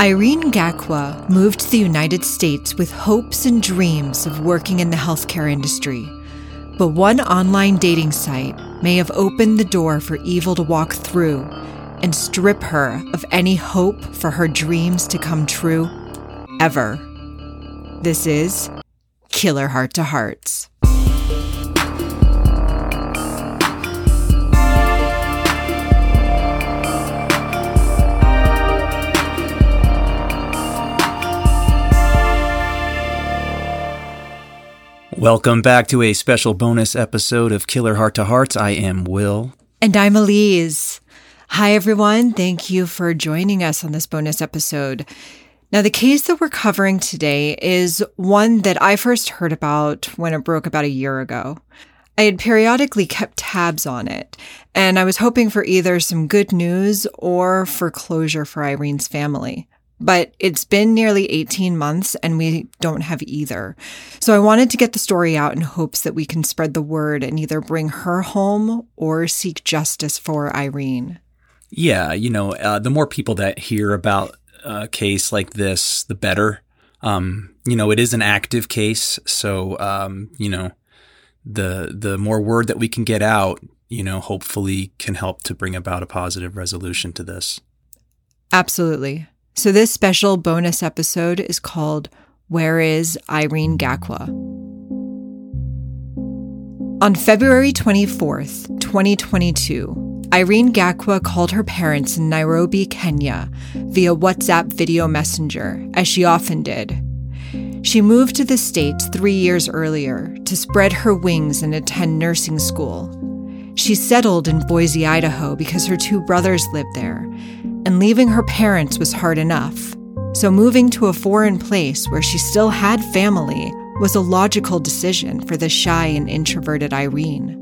Irene Gakwa moved to the United States with hopes and dreams of working in the healthcare industry. But one online dating site may have opened the door for evil to walk through and strip her of any hope for her dreams to come true ever. This is Killer Heart to Hearts. Welcome back to a special bonus episode of Killer Heart to Hearts. I am Will. And I'm Elise. Hi, everyone. Thank you for joining us on this bonus episode. Now, the case that we're covering today is one that I first heard about when it broke about a year ago. I had periodically kept tabs on it, and I was hoping for either some good news or for closure for Irene's family. But it's been nearly 18 months and we don't have either. So I wanted to get the story out in hopes that we can spread the word and either bring her home or seek justice for Irene. Yeah, you know, uh, the more people that hear about a case like this, the better. Um, you know, it is an active case, so um, you know, the the more word that we can get out, you know, hopefully can help to bring about a positive resolution to this. Absolutely. So, this special bonus episode is called Where is Irene Gakwa? On February 24th, 2022, Irene Gakwa called her parents in Nairobi, Kenya, via WhatsApp video messenger, as she often did. She moved to the States three years earlier to spread her wings and attend nursing school. She settled in Boise, Idaho because her two brothers lived there, and leaving her parents was hard enough. So moving to a foreign place where she still had family was a logical decision for the shy and introverted Irene.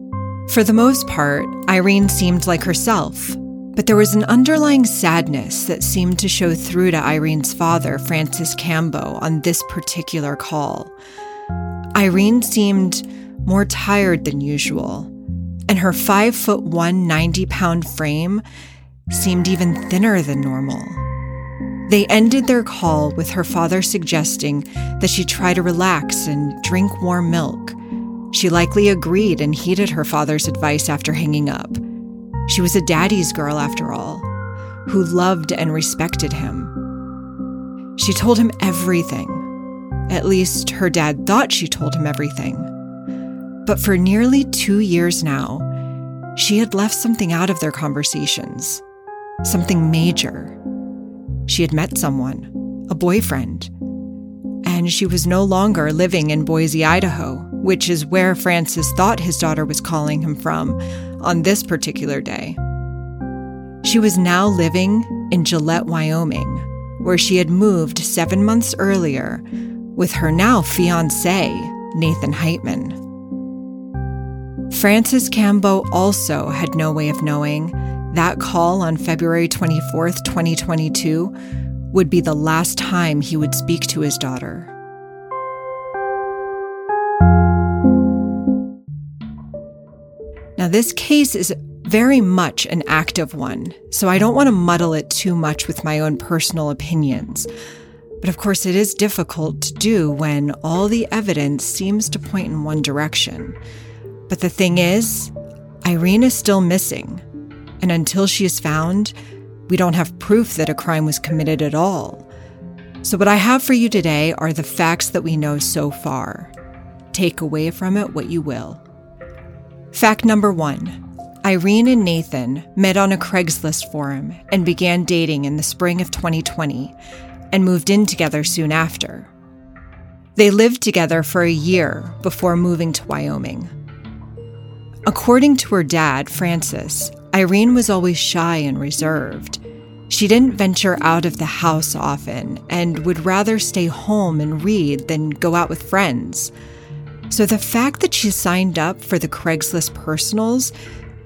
For the most part, Irene seemed like herself, but there was an underlying sadness that seemed to show through to Irene's father, Francis Cambo, on this particular call. Irene seemed more tired than usual, and her 5 foot 1, 90 pound frame seemed even thinner than normal. They ended their call with her father suggesting that she try to relax and drink warm milk. She likely agreed and heeded her father's advice after hanging up. She was a daddy's girl, after all, who loved and respected him. She told him everything. At least her dad thought she told him everything. But for nearly two years now, she had left something out of their conversations something major. She had met someone, a boyfriend, and she was no longer living in Boise, Idaho, which is where Francis thought his daughter was calling him from on this particular day. She was now living in Gillette, Wyoming, where she had moved seven months earlier with her now fiance, Nathan Hightman. Francis Cambo also had no way of knowing that call on February 24th, 2022, would be the last time he would speak to his daughter. Now, this case is very much an active one, so I don't want to muddle it too much with my own personal opinions. But of course, it is difficult to do when all the evidence seems to point in one direction. But the thing is, Irene is still missing, and until she is found, we don't have proof that a crime was committed at all. So, what I have for you today are the facts that we know so far. Take away from it what you will. Fact number one Irene and Nathan met on a Craigslist forum and began dating in the spring of 2020 and moved in together soon after. They lived together for a year before moving to Wyoming. According to her dad, Francis, Irene was always shy and reserved. She didn't venture out of the house often and would rather stay home and read than go out with friends. So the fact that she signed up for the Craigslist personals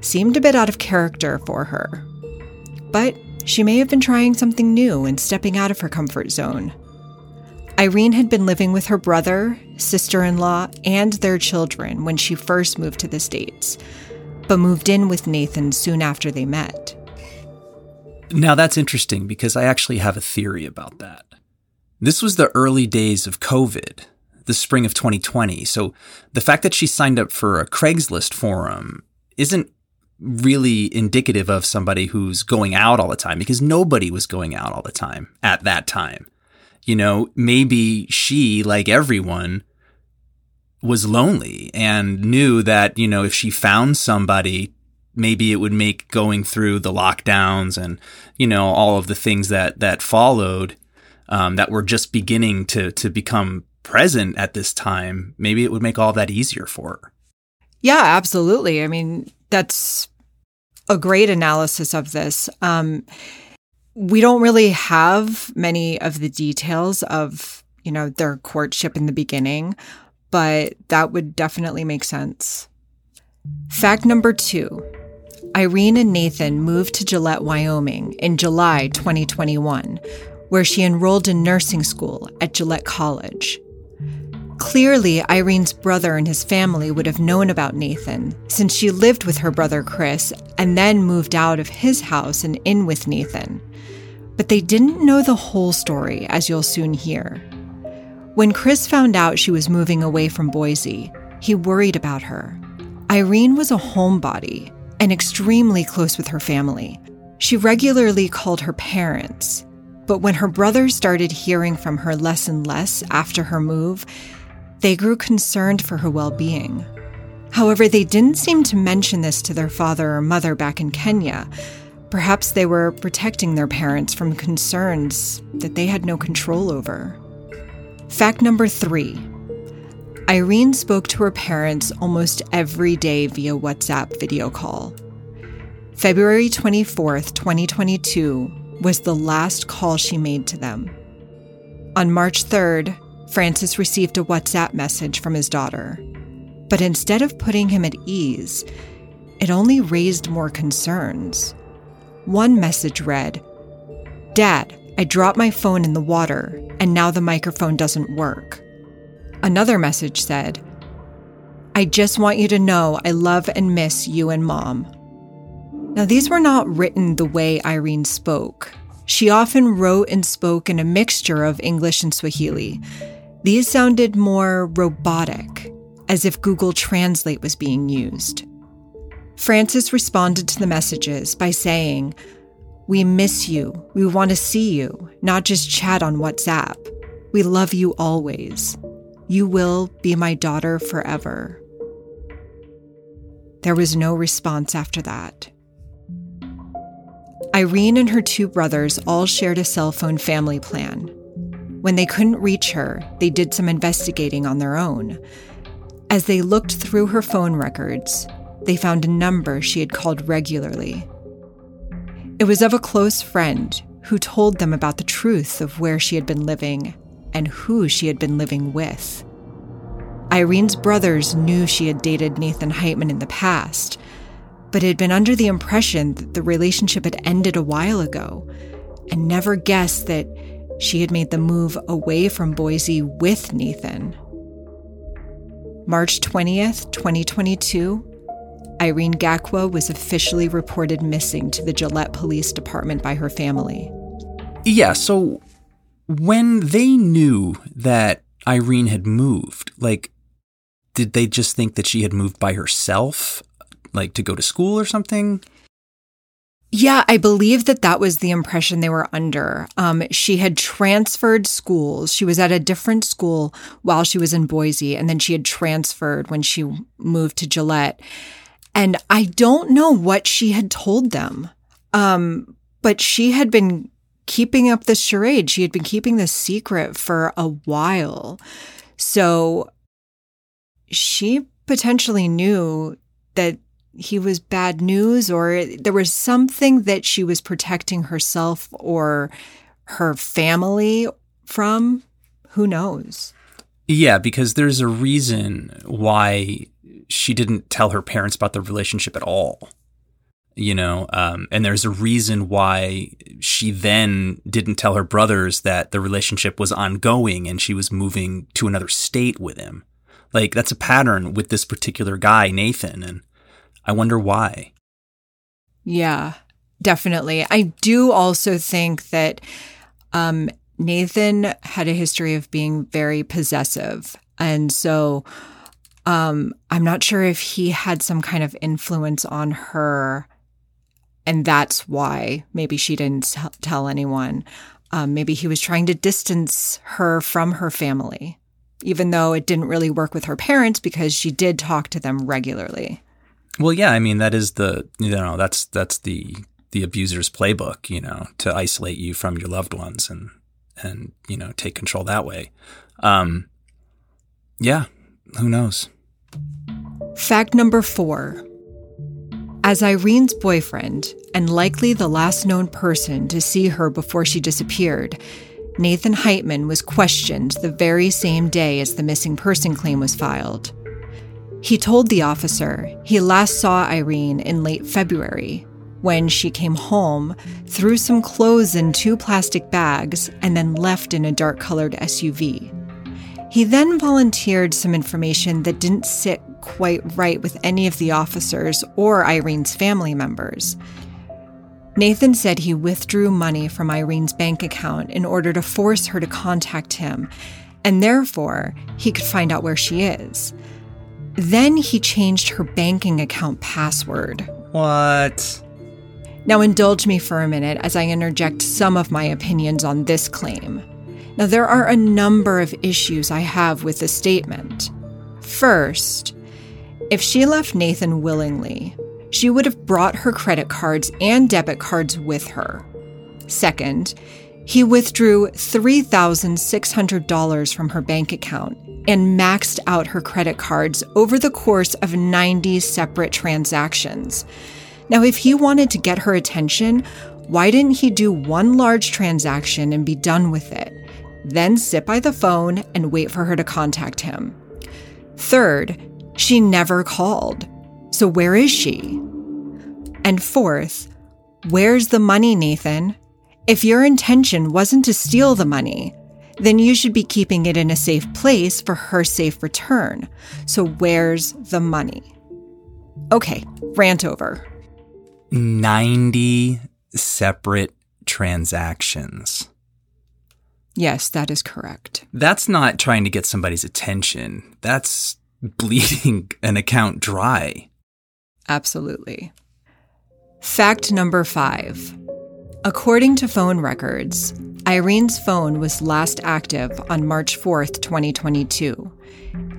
seemed a bit out of character for her. But she may have been trying something new and stepping out of her comfort zone. Irene had been living with her brother, sister in law, and their children when she first moved to the States but moved in with Nathan soon after they met. Now that's interesting because I actually have a theory about that. This was the early days of COVID, the spring of 2020. So the fact that she signed up for a Craigslist forum isn't really indicative of somebody who's going out all the time because nobody was going out all the time at that time. You know, maybe she, like everyone, was lonely and knew that, you know, if she found somebody, maybe it would make going through the lockdowns and, you know, all of the things that, that followed, um, that were just beginning to, to become present at this time. Maybe it would make all that easier for her. Yeah, absolutely. I mean, that's a great analysis of this. Um, we don't really have many of the details of, you know, their courtship in the beginning, but that would definitely make sense. Fact number two Irene and Nathan moved to Gillette, Wyoming in July 2021, where she enrolled in nursing school at Gillette College. Clearly, Irene's brother and his family would have known about Nathan since she lived with her brother Chris and then moved out of his house and in with Nathan. But they didn't know the whole story, as you'll soon hear. When Chris found out she was moving away from Boise, he worried about her. Irene was a homebody and extremely close with her family. She regularly called her parents, but when her brothers started hearing from her less and less after her move, they grew concerned for her well being. However, they didn't seem to mention this to their father or mother back in Kenya. Perhaps they were protecting their parents from concerns that they had no control over. Fact number three Irene spoke to her parents almost every day via WhatsApp video call. February 24th, 2022 was the last call she made to them. On March 3rd, Francis received a WhatsApp message from his daughter. But instead of putting him at ease, it only raised more concerns. One message read Dad, I dropped my phone in the water, and now the microphone doesn't work. Another message said, I just want you to know I love and miss you and mom. Now, these were not written the way Irene spoke. She often wrote and spoke in a mixture of English and Swahili, these sounded more robotic, as if Google Translate was being used. Francis responded to the messages by saying, We miss you. We want to see you, not just chat on WhatsApp. We love you always. You will be my daughter forever. There was no response after that. Irene and her two brothers all shared a cell phone family plan, when they couldn't reach her, they did some investigating on their own. As they looked through her phone records, they found a number she had called regularly. It was of a close friend who told them about the truth of where she had been living and who she had been living with. Irene's brothers knew she had dated Nathan Hightman in the past, but had been under the impression that the relationship had ended a while ago and never guessed that she had made the move away from Boise with Nathan. March 20th, 2022, Irene Gakwa was officially reported missing to the Gillette Police Department by her family. Yeah, so when they knew that Irene had moved, like, did they just think that she had moved by herself, like to go to school or something? Yeah, I believe that that was the impression they were under. Um, she had transferred schools. She was at a different school while she was in Boise, and then she had transferred when she moved to Gillette. And I don't know what she had told them, um, but she had been keeping up this charade. She had been keeping this secret for a while. So she potentially knew that he was bad news or there was something that she was protecting herself or her family from. Who knows? Yeah, because there's a reason why she didn't tell her parents about the relationship at all. You know, um, and there's a reason why she then didn't tell her brothers that the relationship was ongoing and she was moving to another state with him. Like, that's a pattern with this particular guy, Nathan. And I wonder why. Yeah. Definitely. I do also think that um, Nathan had a history of being very possessive. And so um, I'm not sure if he had some kind of influence on her. And that's why maybe she didn't tell anyone. Um, maybe he was trying to distance her from her family, even though it didn't really work with her parents because she did talk to them regularly. Well, yeah, I mean that is the you know that's that's the the abuser's playbook, you know, to isolate you from your loved ones and and you know take control that way. Um, yeah, who knows? Fact number four. As Irene's boyfriend, and likely the last known person to see her before she disappeared, Nathan Hightman was questioned the very same day as the missing person claim was filed. He told the officer he last saw Irene in late February when she came home, threw some clothes in two plastic bags, and then left in a dark colored SUV. He then volunteered some information that didn't sit quite right with any of the officers or Irene's family members. Nathan said he withdrew money from Irene's bank account in order to force her to contact him, and therefore he could find out where she is. Then he changed her banking account password. What? Now, indulge me for a minute as I interject some of my opinions on this claim. Now, there are a number of issues I have with the statement. First, if she left Nathan willingly, she would have brought her credit cards and debit cards with her. Second, he withdrew $3,600 from her bank account and maxed out her credit cards over the course of 90 separate transactions. Now, if he wanted to get her attention, why didn't he do one large transaction and be done with it? Then sit by the phone and wait for her to contact him. Third, she never called. So where is she? And fourth, where's the money, Nathan? If your intention wasn't to steal the money, then you should be keeping it in a safe place for her safe return. So where's the money? Okay, rant over. 90 separate transactions. Yes, that is correct. That's not trying to get somebody's attention. That's bleeding an account dry. Absolutely. Fact number five. According to phone records, Irene's phone was last active on March 4th, 2022,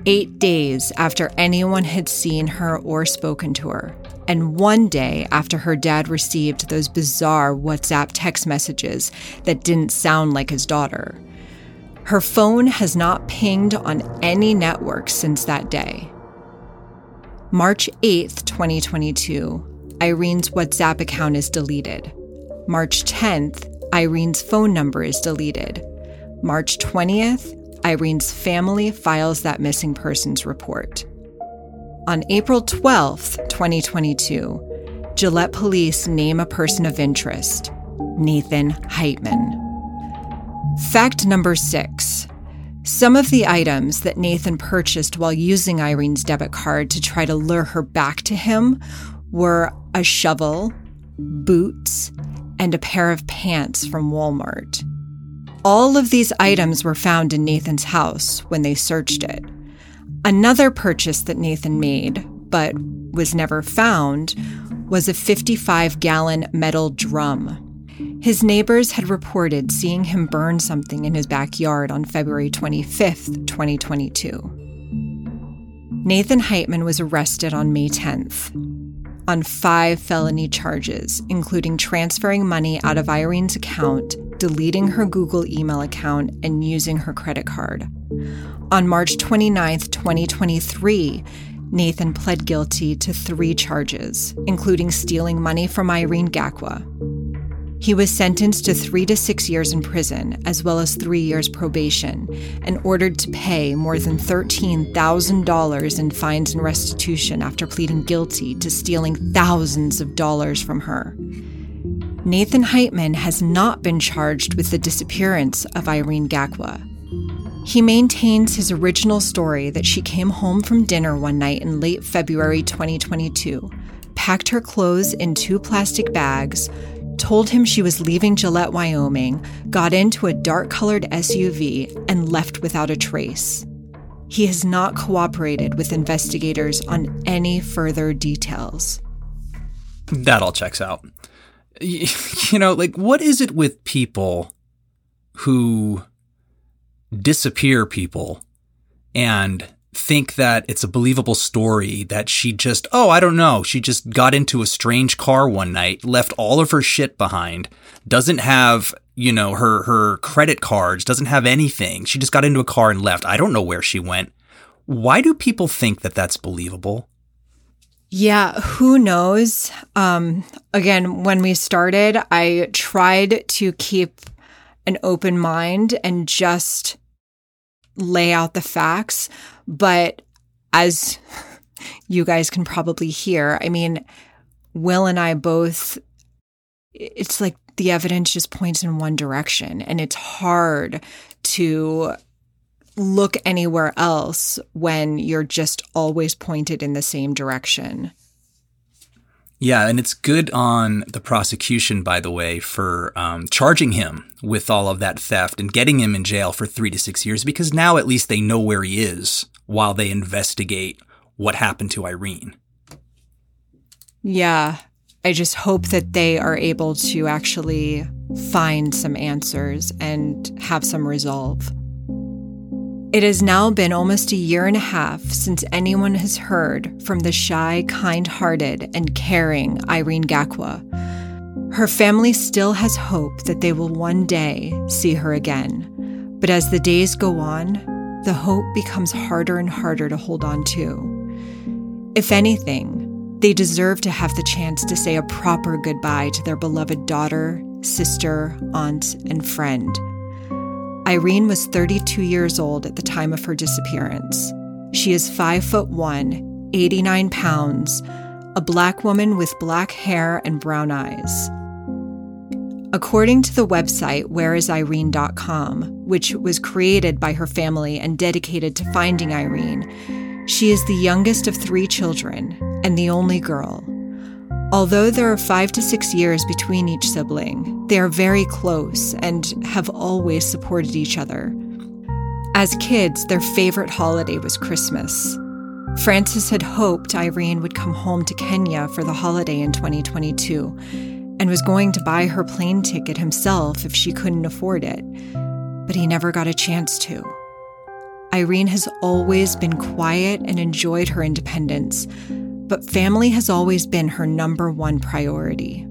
eight days after anyone had seen her or spoken to her and one day after her dad received those bizarre WhatsApp text messages that didn't sound like his daughter. Her phone has not pinged on any network since that day. March 8th, 2022, Irene's WhatsApp account is deleted. March 10th, Irene's phone number is deleted. March 20th, Irene's family files that missing persons report. On April 12, 2022, Gillette police name a person of interest Nathan Hightman. Fact number six some of the items that Nathan purchased while using Irene's debit card to try to lure her back to him were a shovel, boots, and a pair of pants from Walmart. All of these items were found in Nathan's house when they searched it. Another purchase that Nathan made, but was never found, was a 55 gallon metal drum. His neighbors had reported seeing him burn something in his backyard on February 25, 2022. Nathan Hightman was arrested on May 10th on five felony charges, including transferring money out of Irene's account, deleting her Google email account, and using her credit card. On March 29, 2023, Nathan pled guilty to three charges, including stealing money from Irene Gakwa. He was sentenced to three to six years in prison, as well as three years probation, and ordered to pay more than $13,000 in fines and restitution after pleading guilty to stealing thousands of dollars from her. Nathan Hightman has not been charged with the disappearance of Irene Gakwa. He maintains his original story that she came home from dinner one night in late February 2022, packed her clothes in two plastic bags, told him she was leaving Gillette, Wyoming, got into a dark colored SUV, and left without a trace. He has not cooperated with investigators on any further details. That all checks out. You know, like, what is it with people who disappear people and think that it's a believable story that she just, oh, I don't know, she just got into a strange car one night, left all of her shit behind, doesn't have, you know, her her credit cards, doesn't have anything. She just got into a car and left. I don't know where she went. Why do people think that that's believable? Yeah, who knows? Um, again, when we started, I tried to keep an open mind and just lay out the facts. But as you guys can probably hear, I mean, Will and I both, it's like the evidence just points in one direction, and it's hard to look anywhere else when you're just always pointed in the same direction. Yeah, and it's good on the prosecution, by the way, for um, charging him with all of that theft and getting him in jail for three to six years because now at least they know where he is while they investigate what happened to Irene. Yeah, I just hope that they are able to actually find some answers and have some resolve. It has now been almost a year and a half since anyone has heard from the shy, kind hearted, and caring Irene Gakwa. Her family still has hope that they will one day see her again. But as the days go on, the hope becomes harder and harder to hold on to. If anything, they deserve to have the chance to say a proper goodbye to their beloved daughter, sister, aunt, and friend Irene was 32 years old at the time of her disappearance. She is 5 foot 1, 89 pounds, a black woman with black hair and brown eyes. According to the website whereisirene.com, which was created by her family and dedicated to finding Irene, she is the youngest of three children and the only girl. Although there are five to six years between each sibling, they are very close and have always supported each other. As kids, their favorite holiday was Christmas. Francis had hoped Irene would come home to Kenya for the holiday in 2022 and was going to buy her plane ticket himself if she couldn't afford it, but he never got a chance to. Irene has always been quiet and enjoyed her independence, but family has always been her number one priority.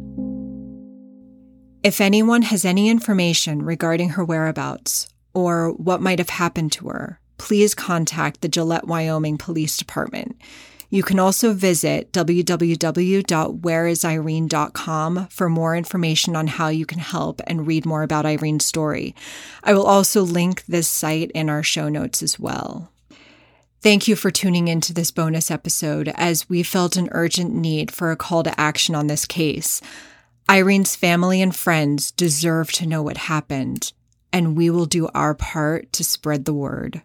If anyone has any information regarding her whereabouts or what might have happened to her, please contact the Gillette, Wyoming Police Department. You can also visit www.whereisirene.com for more information on how you can help and read more about Irene's story. I will also link this site in our show notes as well. Thank you for tuning into this bonus episode as we felt an urgent need for a call to action on this case. Irene's family and friends deserve to know what happened, and we will do our part to spread the word.